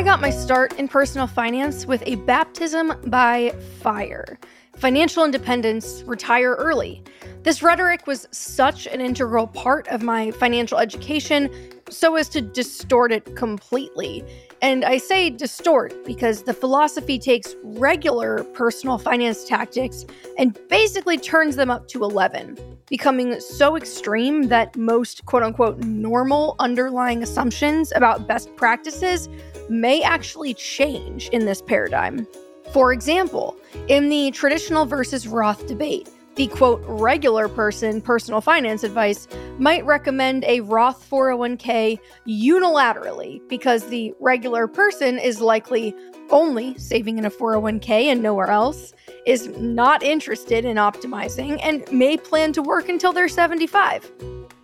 I got my start in personal finance with a baptism by fire. Financial independence, retire early. This rhetoric was such an integral part of my financial education, so as to distort it completely. And I say distort because the philosophy takes regular personal finance tactics and basically turns them up to 11, becoming so extreme that most quote unquote normal underlying assumptions about best practices may actually change in this paradigm. For example, in the traditional versus Roth debate, the quote regular person personal finance advice might recommend a Roth 401k unilaterally because the regular person is likely only saving in a 401k and nowhere else, is not interested in optimizing, and may plan to work until they're 75.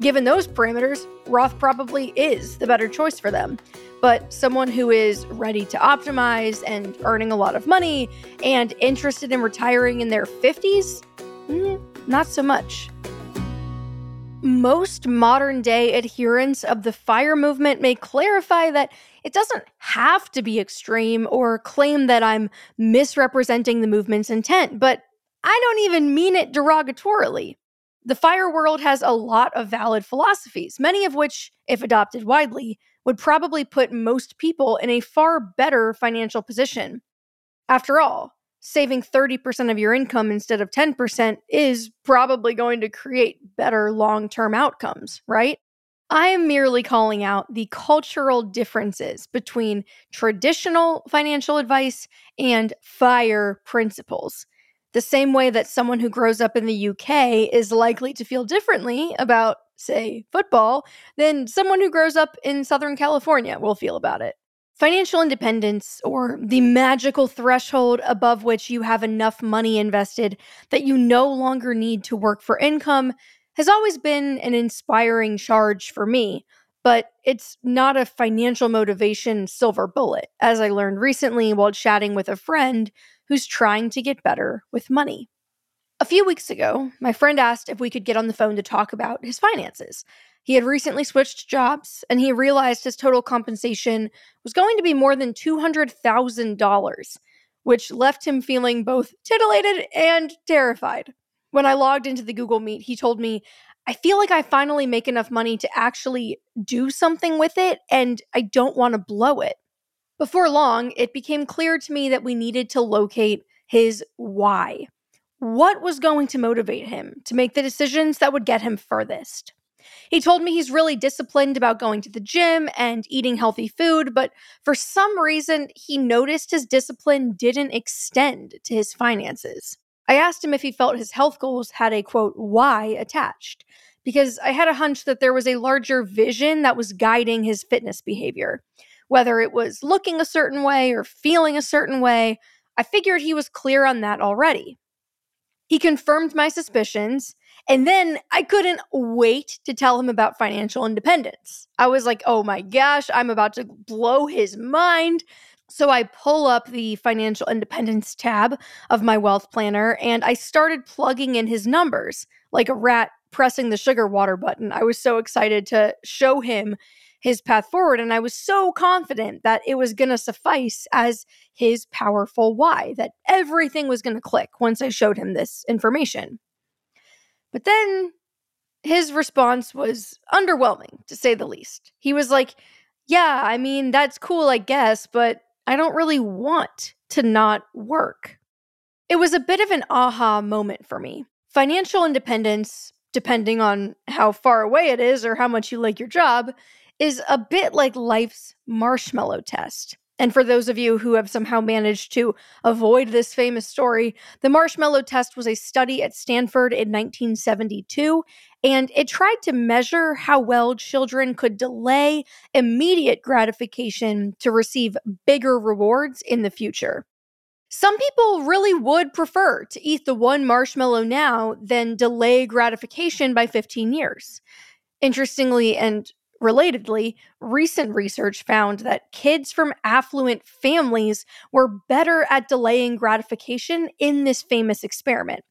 Given those parameters, Roth probably is the better choice for them. But someone who is ready to optimize and earning a lot of money and interested in retiring in their 50s, mm, not so much. Most modern day adherents of the FIRE movement may clarify that it doesn't have to be extreme or claim that I'm misrepresenting the movement's intent, but I don't even mean it derogatorily. The FIRE world has a lot of valid philosophies, many of which, if adopted widely, would probably put most people in a far better financial position. After all, saving 30% of your income instead of 10% is probably going to create better long term outcomes, right? I am merely calling out the cultural differences between traditional financial advice and FIRE principles. The same way that someone who grows up in the UK is likely to feel differently about, say, football than someone who grows up in Southern California will feel about it. Financial independence, or the magical threshold above which you have enough money invested that you no longer need to work for income, has always been an inspiring charge for me, but it's not a financial motivation silver bullet, as I learned recently while chatting with a friend who's trying to get better with money. A few weeks ago, my friend asked if we could get on the phone to talk about his finances. He had recently switched jobs and he realized his total compensation was going to be more than $200,000, which left him feeling both titillated and terrified. When I logged into the Google Meet, he told me, I feel like I finally make enough money to actually do something with it and I don't want to blow it. Before long, it became clear to me that we needed to locate his why. What was going to motivate him to make the decisions that would get him furthest? He told me he's really disciplined about going to the gym and eating healthy food, but for some reason, he noticed his discipline didn't extend to his finances. I asked him if he felt his health goals had a quote, why attached, because I had a hunch that there was a larger vision that was guiding his fitness behavior. Whether it was looking a certain way or feeling a certain way, I figured he was clear on that already. He confirmed my suspicions and then I couldn't wait to tell him about financial independence. I was like, oh my gosh, I'm about to blow his mind. So I pull up the financial independence tab of my wealth planner and I started plugging in his numbers like a rat pressing the sugar water button. I was so excited to show him his path forward. And I was so confident that it was going to suffice as his powerful why, that everything was going to click once I showed him this information. But then his response was underwhelming, to say the least. He was like, Yeah, I mean, that's cool, I guess, but I don't really want to not work. It was a bit of an aha moment for me. Financial independence, depending on how far away it is or how much you like your job, is a bit like life's marshmallow test. And for those of you who have somehow managed to avoid this famous story, the marshmallow test was a study at Stanford in 1972, and it tried to measure how well children could delay immediate gratification to receive bigger rewards in the future. Some people really would prefer to eat the one marshmallow now than delay gratification by 15 years. Interestingly, and Relatedly, recent research found that kids from affluent families were better at delaying gratification in this famous experiment.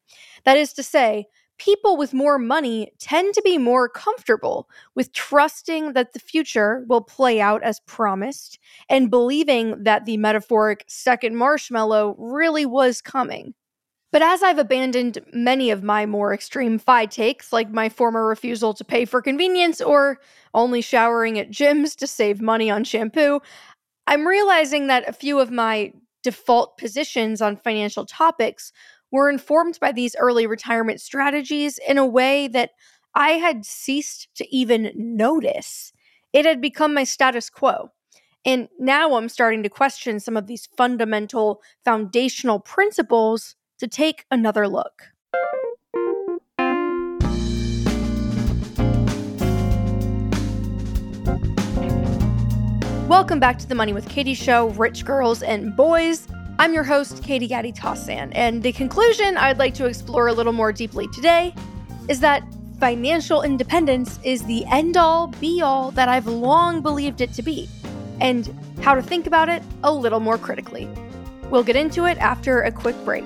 That is to say, people with more money tend to be more comfortable with trusting that the future will play out as promised and believing that the metaphoric second marshmallow really was coming. But as I've abandoned many of my more extreme FI takes, like my former refusal to pay for convenience or only showering at gyms to save money on shampoo, I'm realizing that a few of my default positions on financial topics were informed by these early retirement strategies in a way that I had ceased to even notice. It had become my status quo. And now I'm starting to question some of these fundamental foundational principles to take another look. Welcome back to the Money with Katie show, Rich Girls and Boys. I'm your host, Katie Gatti Tassin, and the conclusion I'd like to explore a little more deeply today is that financial independence is the end all be all that I've long believed it to be, and how to think about it a little more critically. We'll get into it after a quick break.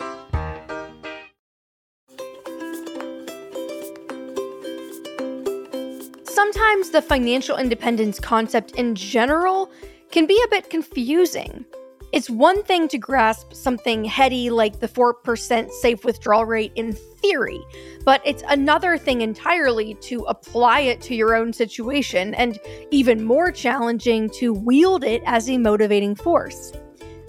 Sometimes the financial independence concept in general can be a bit confusing. It's one thing to grasp something heady like the 4% safe withdrawal rate in theory, but it's another thing entirely to apply it to your own situation, and even more challenging to wield it as a motivating force.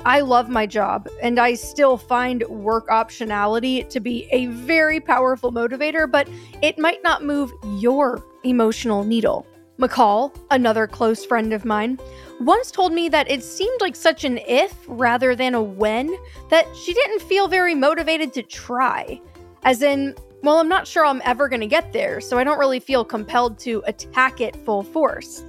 I love my job, and I still find work optionality to be a very powerful motivator, but it might not move your emotional needle. McCall, another close friend of mine, once told me that it seemed like such an if rather than a when that she didn't feel very motivated to try. As in, well, I'm not sure I'm ever going to get there, so I don't really feel compelled to attack it full force.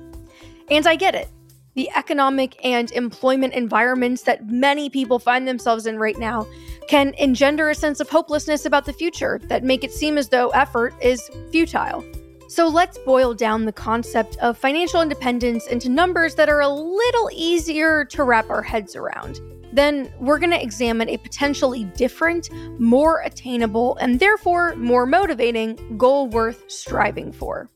And I get it. The economic and employment environments that many people find themselves in right now can engender a sense of hopelessness about the future that make it seem as though effort is futile. So let's boil down the concept of financial independence into numbers that are a little easier to wrap our heads around. Then we're going to examine a potentially different, more attainable, and therefore more motivating goal worth striving for.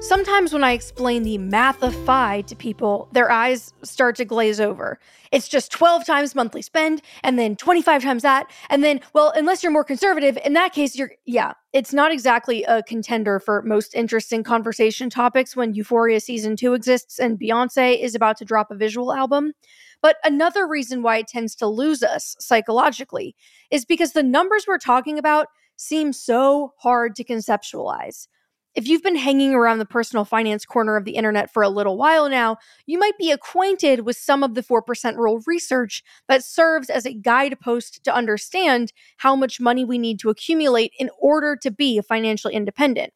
Sometimes when I explain the math of FI to people, their eyes start to glaze over. It's just 12 times monthly spend and then 25 times that. And then, well, unless you're more conservative, in that case, you're, yeah, it's not exactly a contender for most interesting conversation topics when Euphoria season two exists and Beyonce is about to drop a visual album. But another reason why it tends to lose us psychologically is because the numbers we're talking about seem so hard to conceptualize. If you've been hanging around the personal finance corner of the internet for a little while now, you might be acquainted with some of the 4% rule research that serves as a guidepost to understand how much money we need to accumulate in order to be financially independent.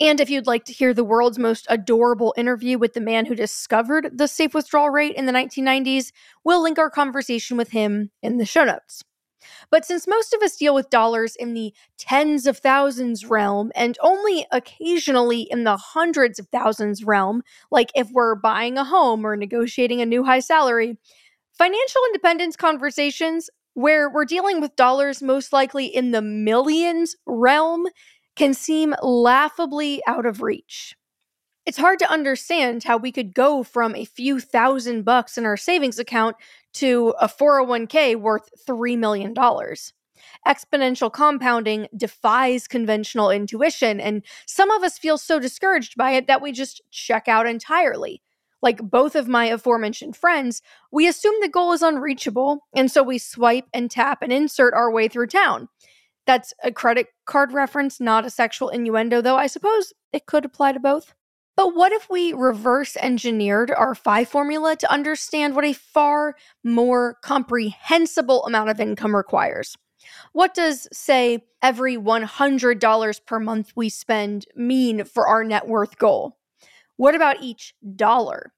And if you'd like to hear the world's most adorable interview with the man who discovered the safe withdrawal rate in the 1990s, we'll link our conversation with him in the show notes. But since most of us deal with dollars in the tens of thousands realm and only occasionally in the hundreds of thousands realm, like if we're buying a home or negotiating a new high salary, financial independence conversations where we're dealing with dollars most likely in the millions realm can seem laughably out of reach. It's hard to understand how we could go from a few thousand bucks in our savings account to a 401k worth $3 million. Exponential compounding defies conventional intuition, and some of us feel so discouraged by it that we just check out entirely. Like both of my aforementioned friends, we assume the goal is unreachable, and so we swipe and tap and insert our way through town. That's a credit card reference, not a sexual innuendo, though I suppose it could apply to both. But what if we reverse engineered our FI formula to understand what a far more comprehensible amount of income requires? What does, say, every $100 per month we spend mean for our net worth goal? What about each dollar?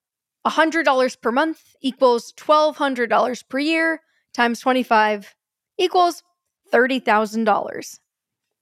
$100 per month equals $1,200 per year times 25 equals $30,000.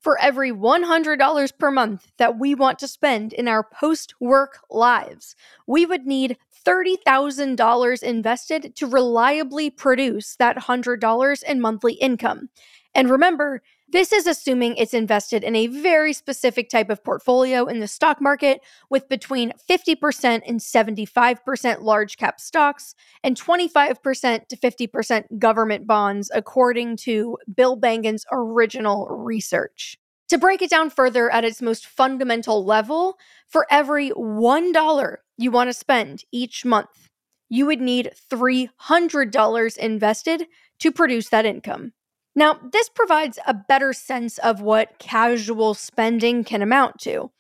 For every $100 per month that we want to spend in our post work lives, we would need $30,000 invested to reliably produce that $100 in monthly income. And remember, this is assuming it's invested in a very specific type of portfolio in the stock market with between 50% and 75% large cap stocks and 25% to 50% government bonds, according to Bill Bengen's original research. To break it down further at its most fundamental level, for every $1 you want to spend each month, you would need $300 invested to produce that income. Now, this provides a better sense of what casual spending can amount to.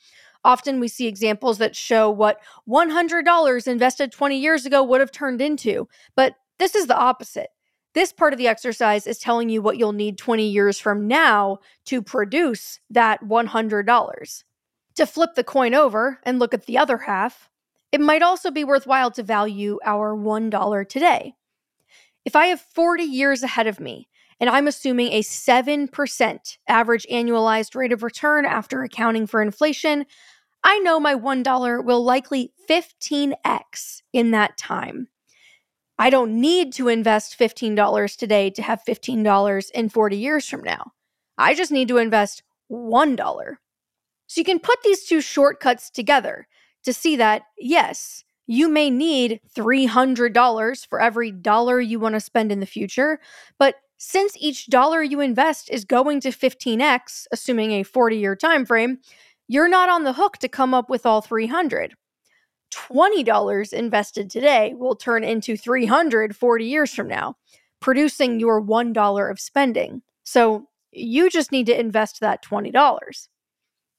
Often we see examples that show what $100 invested 20 years ago would have turned into, but this is the opposite. This part of the exercise is telling you what you'll need 20 years from now to produce that $100. To flip the coin over and look at the other half, it might also be worthwhile to value our $1 today. If I have 40 years ahead of me and I'm assuming a 7% average annualized rate of return after accounting for inflation, I know my $1 will likely 15x in that time. I don't need to invest $15 today to have $15 in 40 years from now. I just need to invest $1. So you can put these two shortcuts together to see that, yes, you may need $300 for every dollar you want to spend in the future, but since each dollar you invest is going to 15x, assuming a 40 year time frame, you're not on the hook to come up with all 300. $20 invested today will turn into 340 years from now, producing your $1 of spending. So you just need to invest that $20.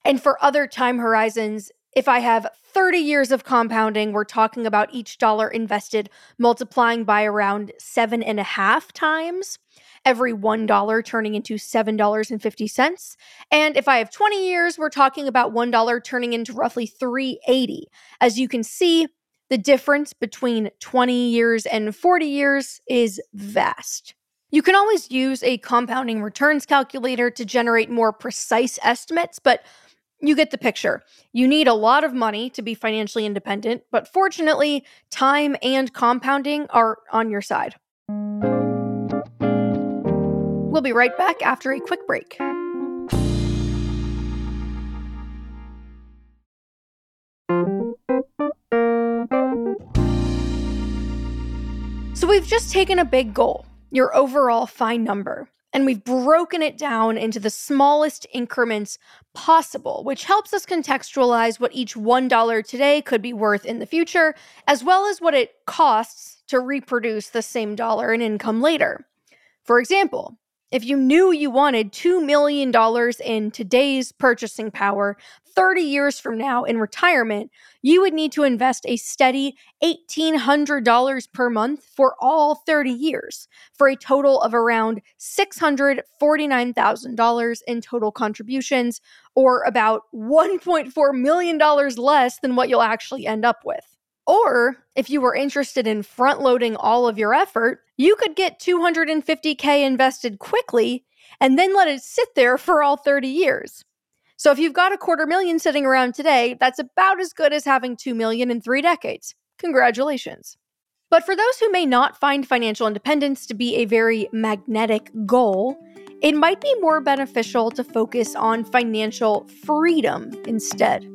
And for other time horizons, if I have 30 years of compounding, we're talking about each dollar invested multiplying by around seven and a half times every $1 turning into $7.50. And if I have 20 years, we're talking about $1 turning into roughly 380. As you can see, the difference between 20 years and 40 years is vast. You can always use a compounding returns calculator to generate more precise estimates, but you get the picture. You need a lot of money to be financially independent, but fortunately, time and compounding are on your side. We'll be right back after a quick break. So, we've just taken a big goal, your overall FI number, and we've broken it down into the smallest increments possible, which helps us contextualize what each $1 today could be worth in the future, as well as what it costs to reproduce the same dollar in income later. For example, if you knew you wanted $2 million in today's purchasing power 30 years from now in retirement, you would need to invest a steady $1,800 per month for all 30 years, for a total of around $649,000 in total contributions, or about $1.4 million less than what you'll actually end up with. Or if you were interested in front loading all of your effort, you could get 250K invested quickly and then let it sit there for all 30 years. So if you've got a quarter million sitting around today, that's about as good as having 2 million in three decades. Congratulations. But for those who may not find financial independence to be a very magnetic goal, it might be more beneficial to focus on financial freedom instead.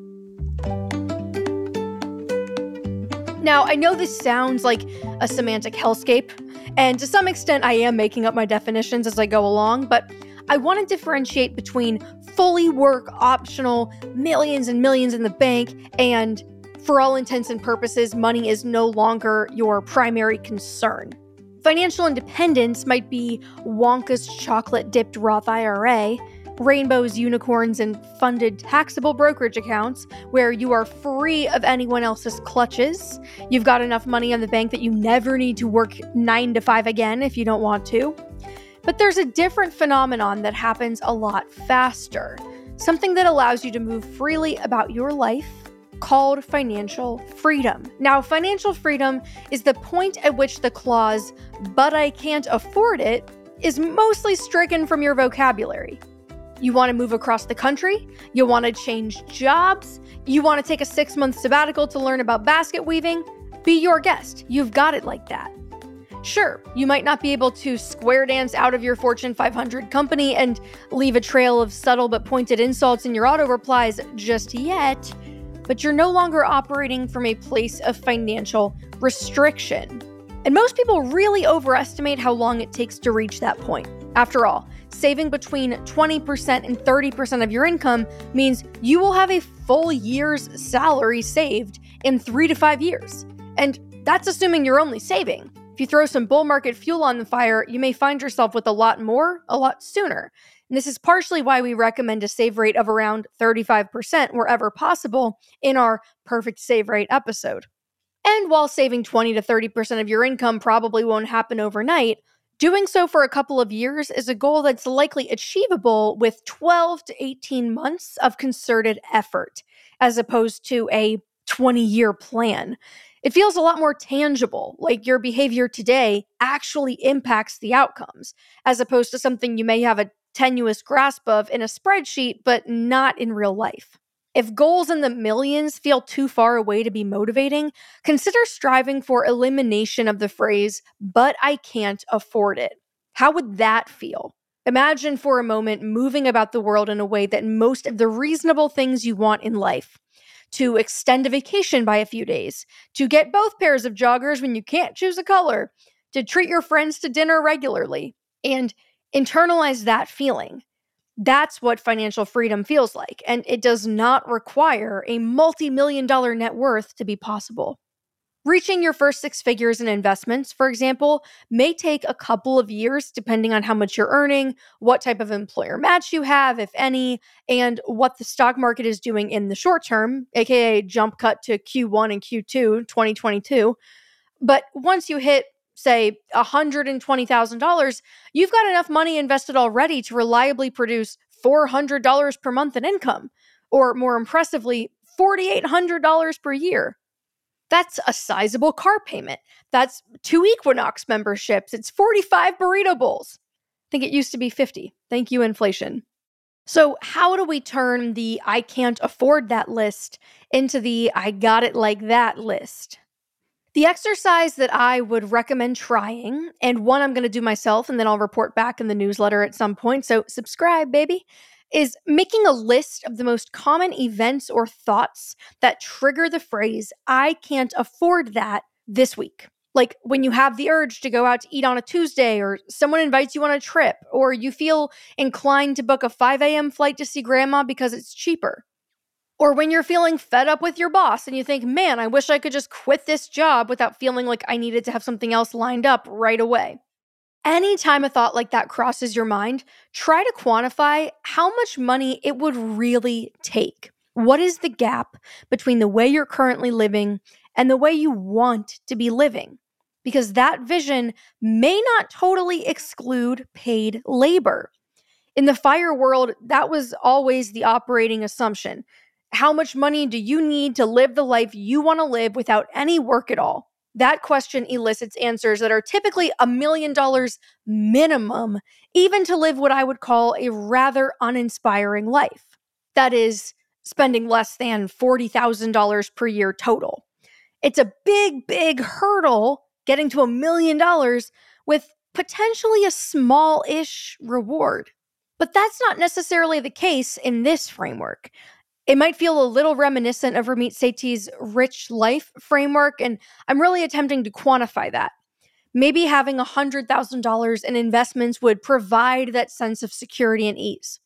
Now, I know this sounds like a semantic hellscape, and to some extent, I am making up my definitions as I go along, but I want to differentiate between fully work optional, millions and millions in the bank, and for all intents and purposes, money is no longer your primary concern. Financial independence might be Wonka's chocolate dipped Roth IRA, rainbows, unicorns, and funded taxable brokerage accounts where you are free of anyone else's clutches. You've got enough money in the bank that you never need to work nine to five again if you don't want to. But there's a different phenomenon that happens a lot faster, something that allows you to move freely about your life called financial freedom. Now, financial freedom is the point at which the clause, but I can't afford it, is mostly stricken from your vocabulary. You want to move across the country, you want to change jobs, you want to take a six month sabbatical to learn about basket weaving, be your guest. You've got it like that. Sure, you might not be able to square dance out of your Fortune 500 company and leave a trail of subtle but pointed insults in your auto replies just yet, but you're no longer operating from a place of financial restriction. And most people really overestimate how long it takes to reach that point. After all, saving between 20% and 30% of your income means you will have a full year's salary saved in three to five years. And that's assuming you're only saving. If you throw some bull market fuel on the fire, you may find yourself with a lot more a lot sooner. And this is partially why we recommend a save rate of around 35% wherever possible in our perfect save rate episode. And while saving 20 to 30% of your income probably won't happen overnight, doing so for a couple of years is a goal that's likely achievable with 12 to 18 months of concerted effort, as opposed to a 20 year plan. It feels a lot more tangible, like your behavior today actually impacts the outcomes, as opposed to something you may have a tenuous grasp of in a spreadsheet, but not in real life. If goals in the millions feel too far away to be motivating, consider striving for elimination of the phrase, but I can't afford it. How would that feel? Imagine for a moment moving about the world in a way that most of the reasonable things you want in life to extend a vacation by a few days, to get both pairs of joggers when you can't choose a color, to treat your friends to dinner regularly, and internalize that feeling. That's what financial freedom feels like, and it does not require a multi million dollar net worth to be possible. Reaching your first six figures in investments, for example, may take a couple of years depending on how much you're earning, what type of employer match you have, if any, and what the stock market is doing in the short term, aka jump cut to Q1 and Q2 2022. But once you hit, say, $120,000, you've got enough money invested already to reliably produce $400 per month in income, or more impressively, $4,800 per year. That's a sizable car payment. That's two Equinox memberships. It's 45 burrito bowls. I think it used to be 50. Thank you, inflation. So, how do we turn the I can't afford that list into the I got it like that list? The exercise that I would recommend trying, and one I'm going to do myself, and then I'll report back in the newsletter at some point. So, subscribe, baby, is making a list of the most common events or thoughts that trigger the phrase, I can't afford that this week. Like when you have the urge to go out to eat on a Tuesday, or someone invites you on a trip, or you feel inclined to book a 5 a.m. flight to see grandma because it's cheaper. Or when you're feeling fed up with your boss and you think, man, I wish I could just quit this job without feeling like I needed to have something else lined up right away. Anytime a thought like that crosses your mind, try to quantify how much money it would really take. What is the gap between the way you're currently living and the way you want to be living? Because that vision may not totally exclude paid labor. In the fire world, that was always the operating assumption. How much money do you need to live the life you want to live without any work at all? that question elicits answers that are typically a million dollars minimum, even to live what I would call a rather uninspiring life. That is, spending less than $40,000 per year total. It's a big, big hurdle getting to a million dollars with potentially a small ish reward. But that's not necessarily the case in this framework. It might feel a little reminiscent of Ramit Sethi's rich life framework, and I'm really attempting to quantify that. Maybe having $100,000 in investments would provide that sense of security and ease.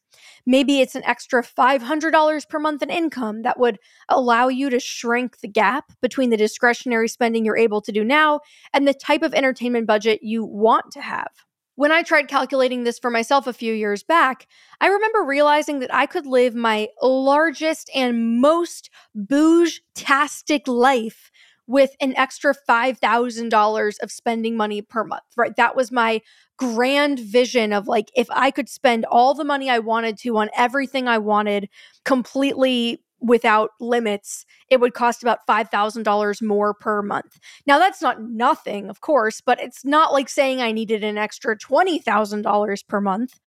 Maybe it's an extra $500 per month in income that would allow you to shrink the gap between the discretionary spending you're able to do now and the type of entertainment budget you want to have. When I tried calculating this for myself a few years back, I remember realizing that I could live my largest and most bouge-tastic life with an extra $5,000 of spending money per month, right? That was my grand vision of like, if I could spend all the money I wanted to on everything I wanted completely without limits, it would cost about $5,000 more per month. Now, that's not nothing, of course, but it's not like saying I needed an extra $20,000 per month.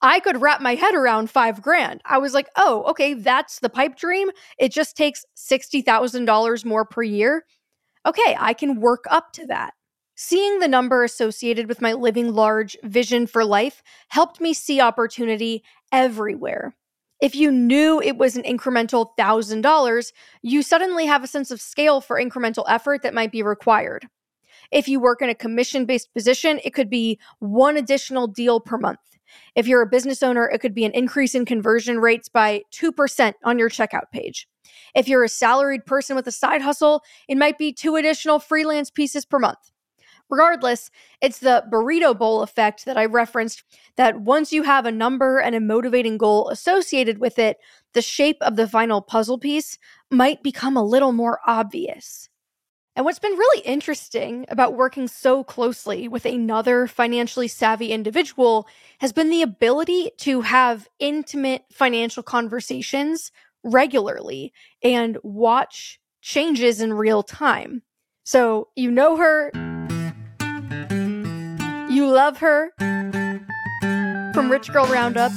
I could wrap my head around five grand. I was like, oh, okay, that's the pipe dream. It just takes $60,000 more per year. Okay, I can work up to that. Seeing the number associated with my living large vision for life helped me see opportunity everywhere. If you knew it was an incremental $1,000, you suddenly have a sense of scale for incremental effort that might be required. If you work in a commission based position, it could be one additional deal per month. If you're a business owner, it could be an increase in conversion rates by 2% on your checkout page. If you're a salaried person with a side hustle, it might be two additional freelance pieces per month. Regardless, it's the burrito bowl effect that I referenced that once you have a number and a motivating goal associated with it, the shape of the final puzzle piece might become a little more obvious. And what's been really interesting about working so closely with another financially savvy individual has been the ability to have intimate financial conversations regularly and watch changes in real time. So, you know her you love her from Rich Girl Roundup.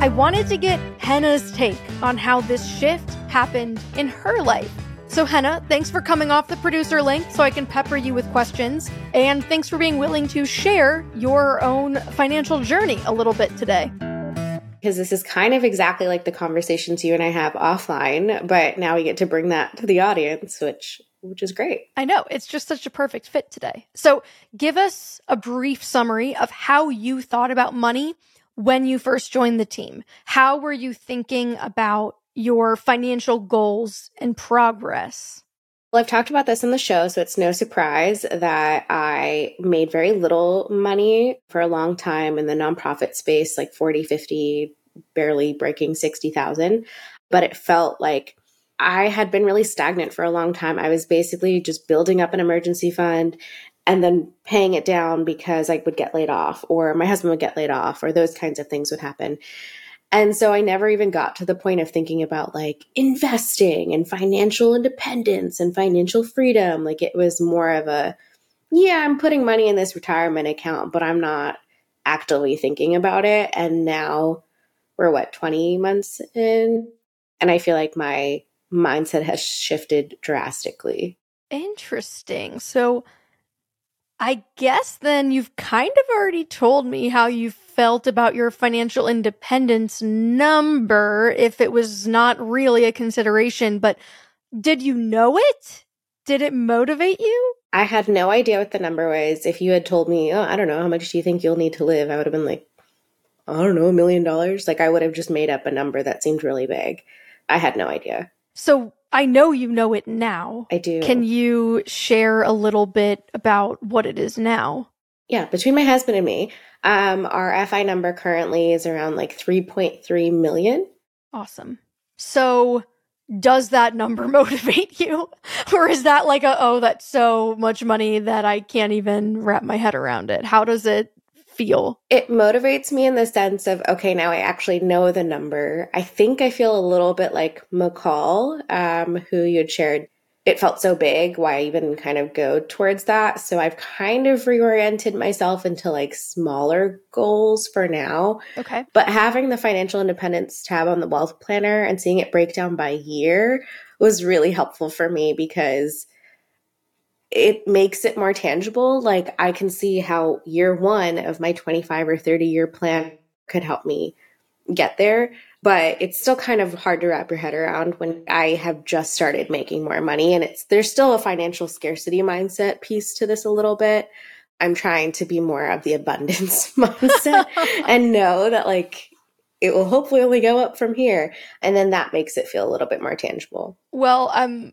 I wanted to get Henna's take on how this shift happened in her life. So, Henna, thanks for coming off the producer link so I can pepper you with questions. And thanks for being willing to share your own financial journey a little bit today. Because this is kind of exactly like the conversations you and I have offline, but now we get to bring that to the audience, which which is great. I know. It's just such a perfect fit today. So, give us a brief summary of how you thought about money when you first joined the team. How were you thinking about your financial goals and progress? Well, I've talked about this in the show, so it's no surprise that I made very little money for a long time in the nonprofit space, like 40, 50, barely breaking 60,000. But it felt like I had been really stagnant for a long time. I was basically just building up an emergency fund and then paying it down because I would get laid off or my husband would get laid off or those kinds of things would happen. And so I never even got to the point of thinking about like investing and financial independence and financial freedom. Like it was more of a, yeah, I'm putting money in this retirement account, but I'm not actively thinking about it. And now we're what, 20 months in? And I feel like my mindset has shifted drastically. Interesting. So I guess then you've kind of already told me how you felt about your financial independence number if it was not really a consideration, but did you know it? Did it motivate you? I had no idea what the number was. If you had told me, oh, I don't know, how much do you think you'll need to live? I would have been like, I don't know, a million dollars. Like I would have just made up a number that seemed really big. I had no idea. So I know you know it now. I do. Can you share a little bit about what it is now? Yeah, between my husband and me, um, our FI number currently is around like 3.3 million. Awesome. So does that number motivate you? or is that like a, oh, that's so much money that I can't even wrap my head around it? How does it feel? It motivates me in the sense of, okay, now I actually know the number. I think I feel a little bit like McCall, um, who you had shared. It felt so big. Why even kind of go towards that? So I've kind of reoriented myself into like smaller goals for now. Okay. But having the financial independence tab on the wealth planner and seeing it break down by year was really helpful for me because it makes it more tangible. Like I can see how year one of my 25 or 30 year plan could help me get there. But it's still kind of hard to wrap your head around when I have just started making more money. And it's there's still a financial scarcity mindset piece to this a little bit. I'm trying to be more of the abundance mindset and know that like it will hopefully only go up from here. And then that makes it feel a little bit more tangible. Well, I'm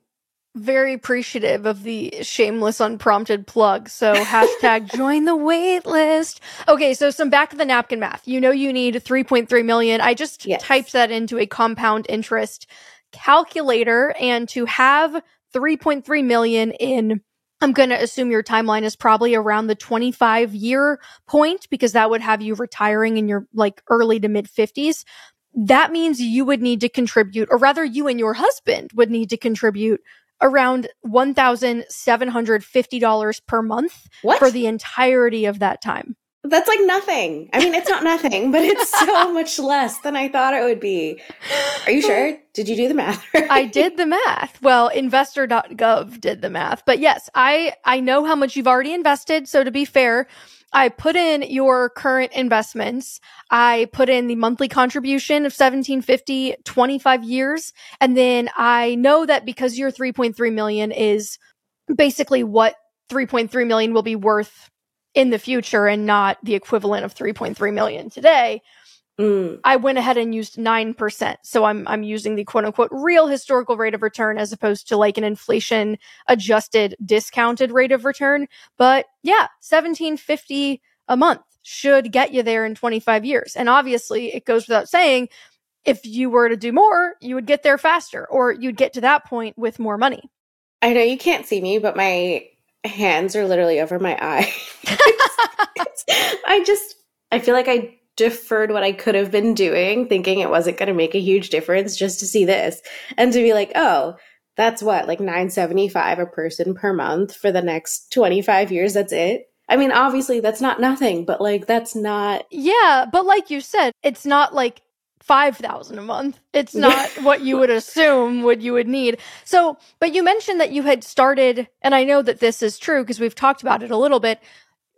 very appreciative of the shameless unprompted plug. So hashtag join the wait list. Okay, so some back of the napkin math. You know you need 3.3 million. I just yes. typed that into a compound interest calculator and to have 3.3 million in I'm going to assume your timeline is probably around the 25 year point because that would have you retiring in your like early to mid 50s. That means you would need to contribute, or rather, you and your husband would need to contribute around $1,750 per month what? for the entirety of that time. That's like nothing. I mean, it's not nothing, but it's so much less than I thought it would be. Are you sure? Did you do the math? Right? I did the math. Well, investor.gov did the math. But yes, I I know how much you've already invested, so to be fair, I put in your current investments. I put in the monthly contribution of 1750, 25 years. And then I know that because your 3.3 million is basically what 3.3 million will be worth in the future and not the equivalent of 3.3 million today. Mm. I went ahead and used 9%. So I'm I'm using the quote unquote real historical rate of return as opposed to like an inflation adjusted discounted rate of return. But yeah, 1750 a month should get you there in 25 years. And obviously, it goes without saying if you were to do more, you would get there faster or you'd get to that point with more money. I know you can't see me, but my hands are literally over my eye. I just, I feel like I deferred what I could have been doing, thinking it wasn't going to make a huge difference just to see this and to be like, oh, that's what, like 975 a person per month for the next 25 years. That's it. I mean, obviously that's not nothing, but like that's not. Yeah. But like you said, it's not like 5000 a month. It's not what you would assume what you would need. So, but you mentioned that you had started and I know that this is true because we've talked about it a little bit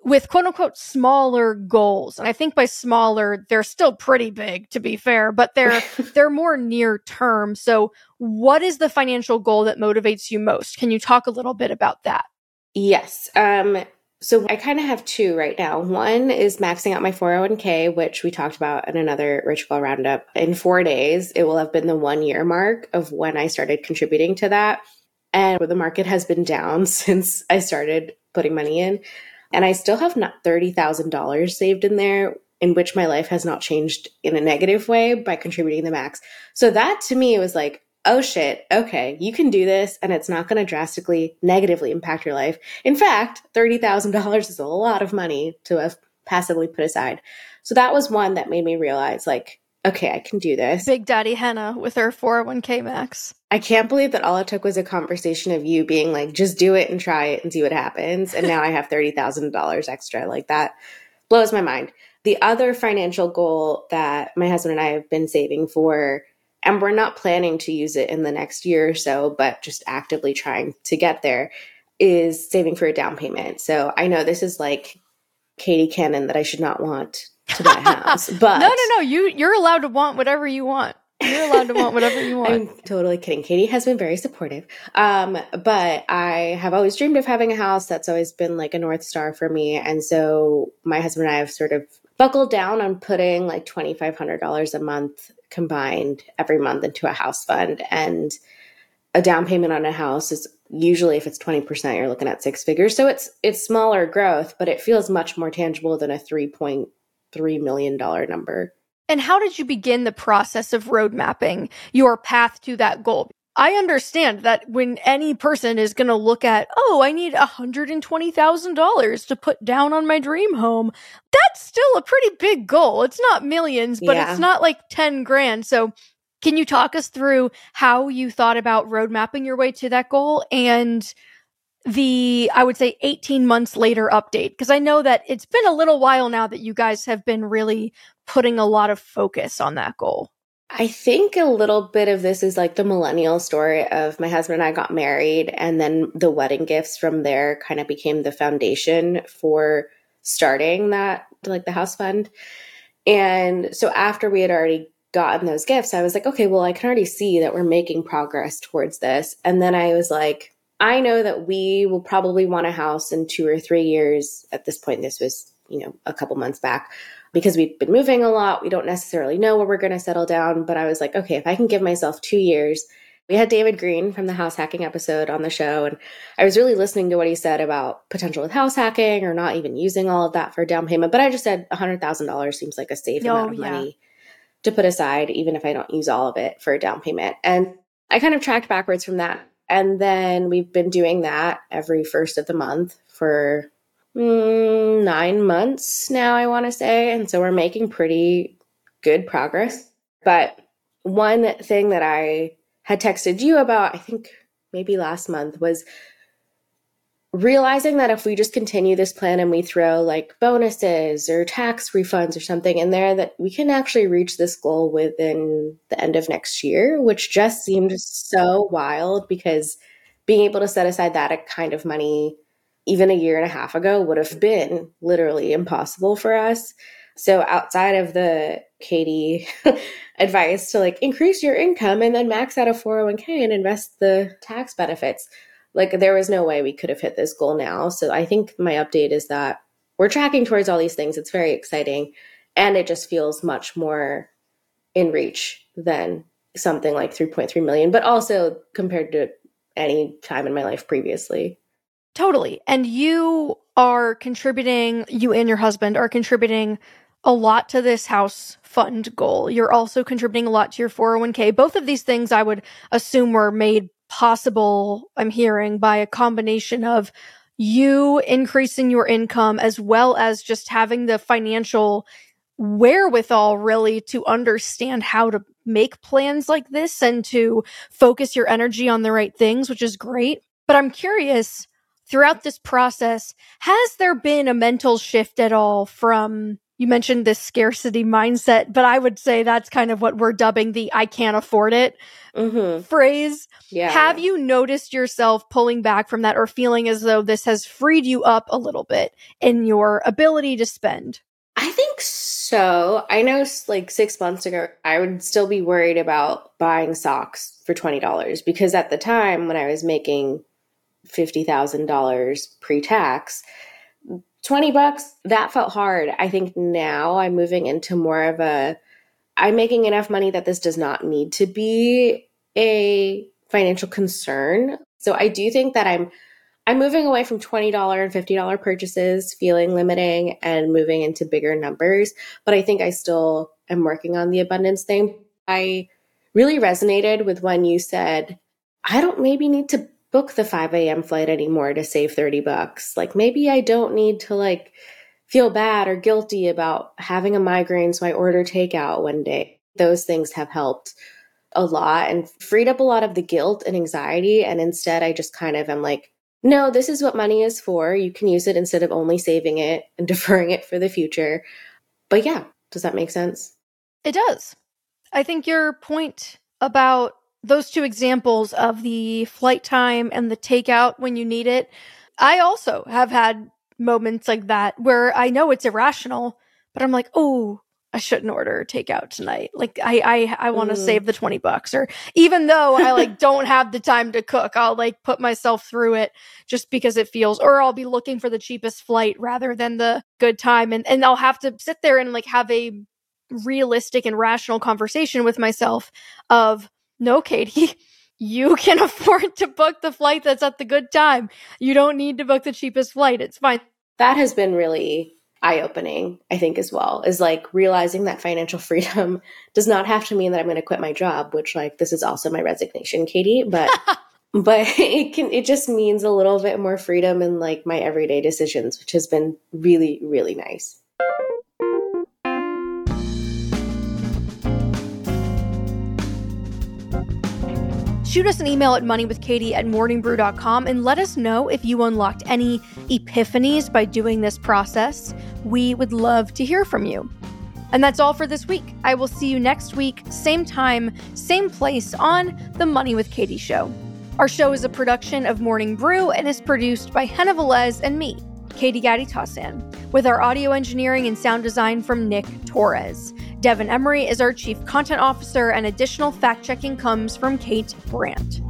with quote unquote smaller goals. And I think by smaller, they're still pretty big to be fair, but they're they're more near term. So, what is the financial goal that motivates you most? Can you talk a little bit about that? Yes. Um so I kind of have two right now. One is maxing out my 401k, which we talked about in another Rich Girl Roundup. In four days, it will have been the one year mark of when I started contributing to that. And the market has been down since I started putting money in. And I still have not $30,000 saved in there, in which my life has not changed in a negative way by contributing the max. So that to me was like, oh shit, okay, you can do this and it's not going to drastically negatively impact your life. In fact, $30,000 is a lot of money to have passively put aside. So that was one that made me realize like, okay, I can do this. Big Daddy Hannah with her 401k max. I can't believe that all it took was a conversation of you being like, just do it and try it and see what happens. And now I have $30,000 extra. Like that blows my mind. The other financial goal that my husband and I have been saving for and we're not planning to use it in the next year or so, but just actively trying to get there is saving for a down payment. So I know this is like Katie canon that I should not want to buy a house, but no, no, no, you you're allowed to want whatever you want. You're allowed to want whatever you want. I'm totally kidding. Katie has been very supportive. Um, but I have always dreamed of having a house. That's always been like a North Star for me. And so my husband and I have sort of buckled down on putting like $2,500 a month combined every month into a house fund. And a down payment on a house is usually if it's 20% you're looking at six figures so it's it's smaller growth but it feels much more tangible than a 3.3 million dollar number and how did you begin the process of road mapping your path to that goal I understand that when any person is going to look at, oh, I need $120,000 to put down on my dream home, that's still a pretty big goal. It's not millions, but yeah. it's not like 10 grand. So, can you talk us through how you thought about road mapping your way to that goal and the, I would say, 18 months later update? Because I know that it's been a little while now that you guys have been really putting a lot of focus on that goal. I think a little bit of this is like the millennial story of my husband and I got married, and then the wedding gifts from there kind of became the foundation for starting that, like the house fund. And so after we had already gotten those gifts, I was like, okay, well, I can already see that we're making progress towards this. And then I was like, I know that we will probably want a house in two or three years. At this point, this was, you know, a couple months back because we've been moving a lot. We don't necessarily know where we're going to settle down. But I was like, okay, if I can give myself two years We had David Greene from the house hacking episode on the show, and I was really listening to what he said about potential with house hacking or not even using all of that for down payment. But I just said $100,000 seems like a safe oh, amount of yeah. money to put aside, even if I don't use all of it for a down payment. And I kind of tracked backwards from that. And then we've been doing that every first of the month for mm, nine months now, I want to say. And so we're making pretty good progress. But one thing that I had texted you about, I think maybe last month, was realizing that if we just continue this plan and we throw like bonuses or tax refunds or something in there, that we can actually reach this goal within the end of next year, which just seemed so wild because being able to set aside that kind of money even a year and a half ago would have been literally impossible for us. So outside of the Katie advice to like increase your income and then max out a 401k and invest the tax benefits, like there was no way we could have hit this goal now. So I think my update is that we're tracking towards all these things. It's very exciting and it just feels much more in reach than something like 3.3 million, but also compared to any time in my life previously. Totally. And you are contributing, you and your husband are contributing a lot to this house fund goal. You're also contributing a lot to your 401k. Both of these things I would assume were made possible, I'm hearing, by a combination of you increasing your income as well as just having the financial wherewithal really to understand how to make plans like this and to focus your energy on the right things, which is great. But I'm curious throughout this process, has there been a mental shift at all from you mentioned this scarcity mindset, but I would say that's kind of what we're dubbing the I can't afford it mm-hmm. phrase. Yeah. Have you noticed yourself pulling back from that or feeling as though this has freed you up a little bit in your ability to spend? I think so. I know like six months ago, I would still be worried about buying socks for $20 because at the time when I was making $50,000 pre tax, 20 bucks, that felt hard. I think now I'm moving into more of a, I'm making enough money that this does not need to be a financial concern. So I do think that I'm I'm moving away from $20 and $50 purchases, feeling limiting and moving into bigger numbers, but I think I still am working on the abundance thing. I really resonated with when you said, I don't maybe need to book the 5 a.m. flight anymore to save 30 bucks. Like maybe I don't need to like feel bad or guilty about having a migraine so I order takeout one day. Those things have helped a lot and freed up a lot of the guilt and anxiety. And instead, I just kind of am like, no, this is what money is for. You can use it instead of only saving it and deferring it for the future. But yeah, does that make sense? It does. I think your point about those two examples of the flight time and the takeout when you need it, I also have had moments like that where I know it's irrational, but I'm like, oh, I shouldn't order takeout tonight. Like I I I want to mm. save the 20 bucks or even though I like don't have the time to cook, I'll like put myself through it just because it feels or I'll be looking for the cheapest flight rather than the good time and and I'll have to sit there and like have a realistic and rational conversation with myself of no, Katie, you can afford to book the flight that's at the good time. You don't need to book the cheapest flight. It's fine. That has been really eye opening, I think, as well, is like realizing that financial freedom does not have to mean that I'm going to quit my job, which, like, this is also my resignation, Katie. But. but it can it just means a little bit more freedom in like my everyday decisions which has been really really nice Shoot us an email at moneywithkatie at morningbrew.com and let us know if you unlocked any epiphanies by doing this process. We would love to hear from you. And that's all for this week. I will see you next week, same time, same place on The Money with Katie Show. Our show is a production of Morning Brew and is produced by Henah Velez and me, Katie Gatti Tassin, with our audio engineering and sound design from Nick Torres. Devin Emery is our Chief Content Officer, and additional fact checking comes from Kate Brandt.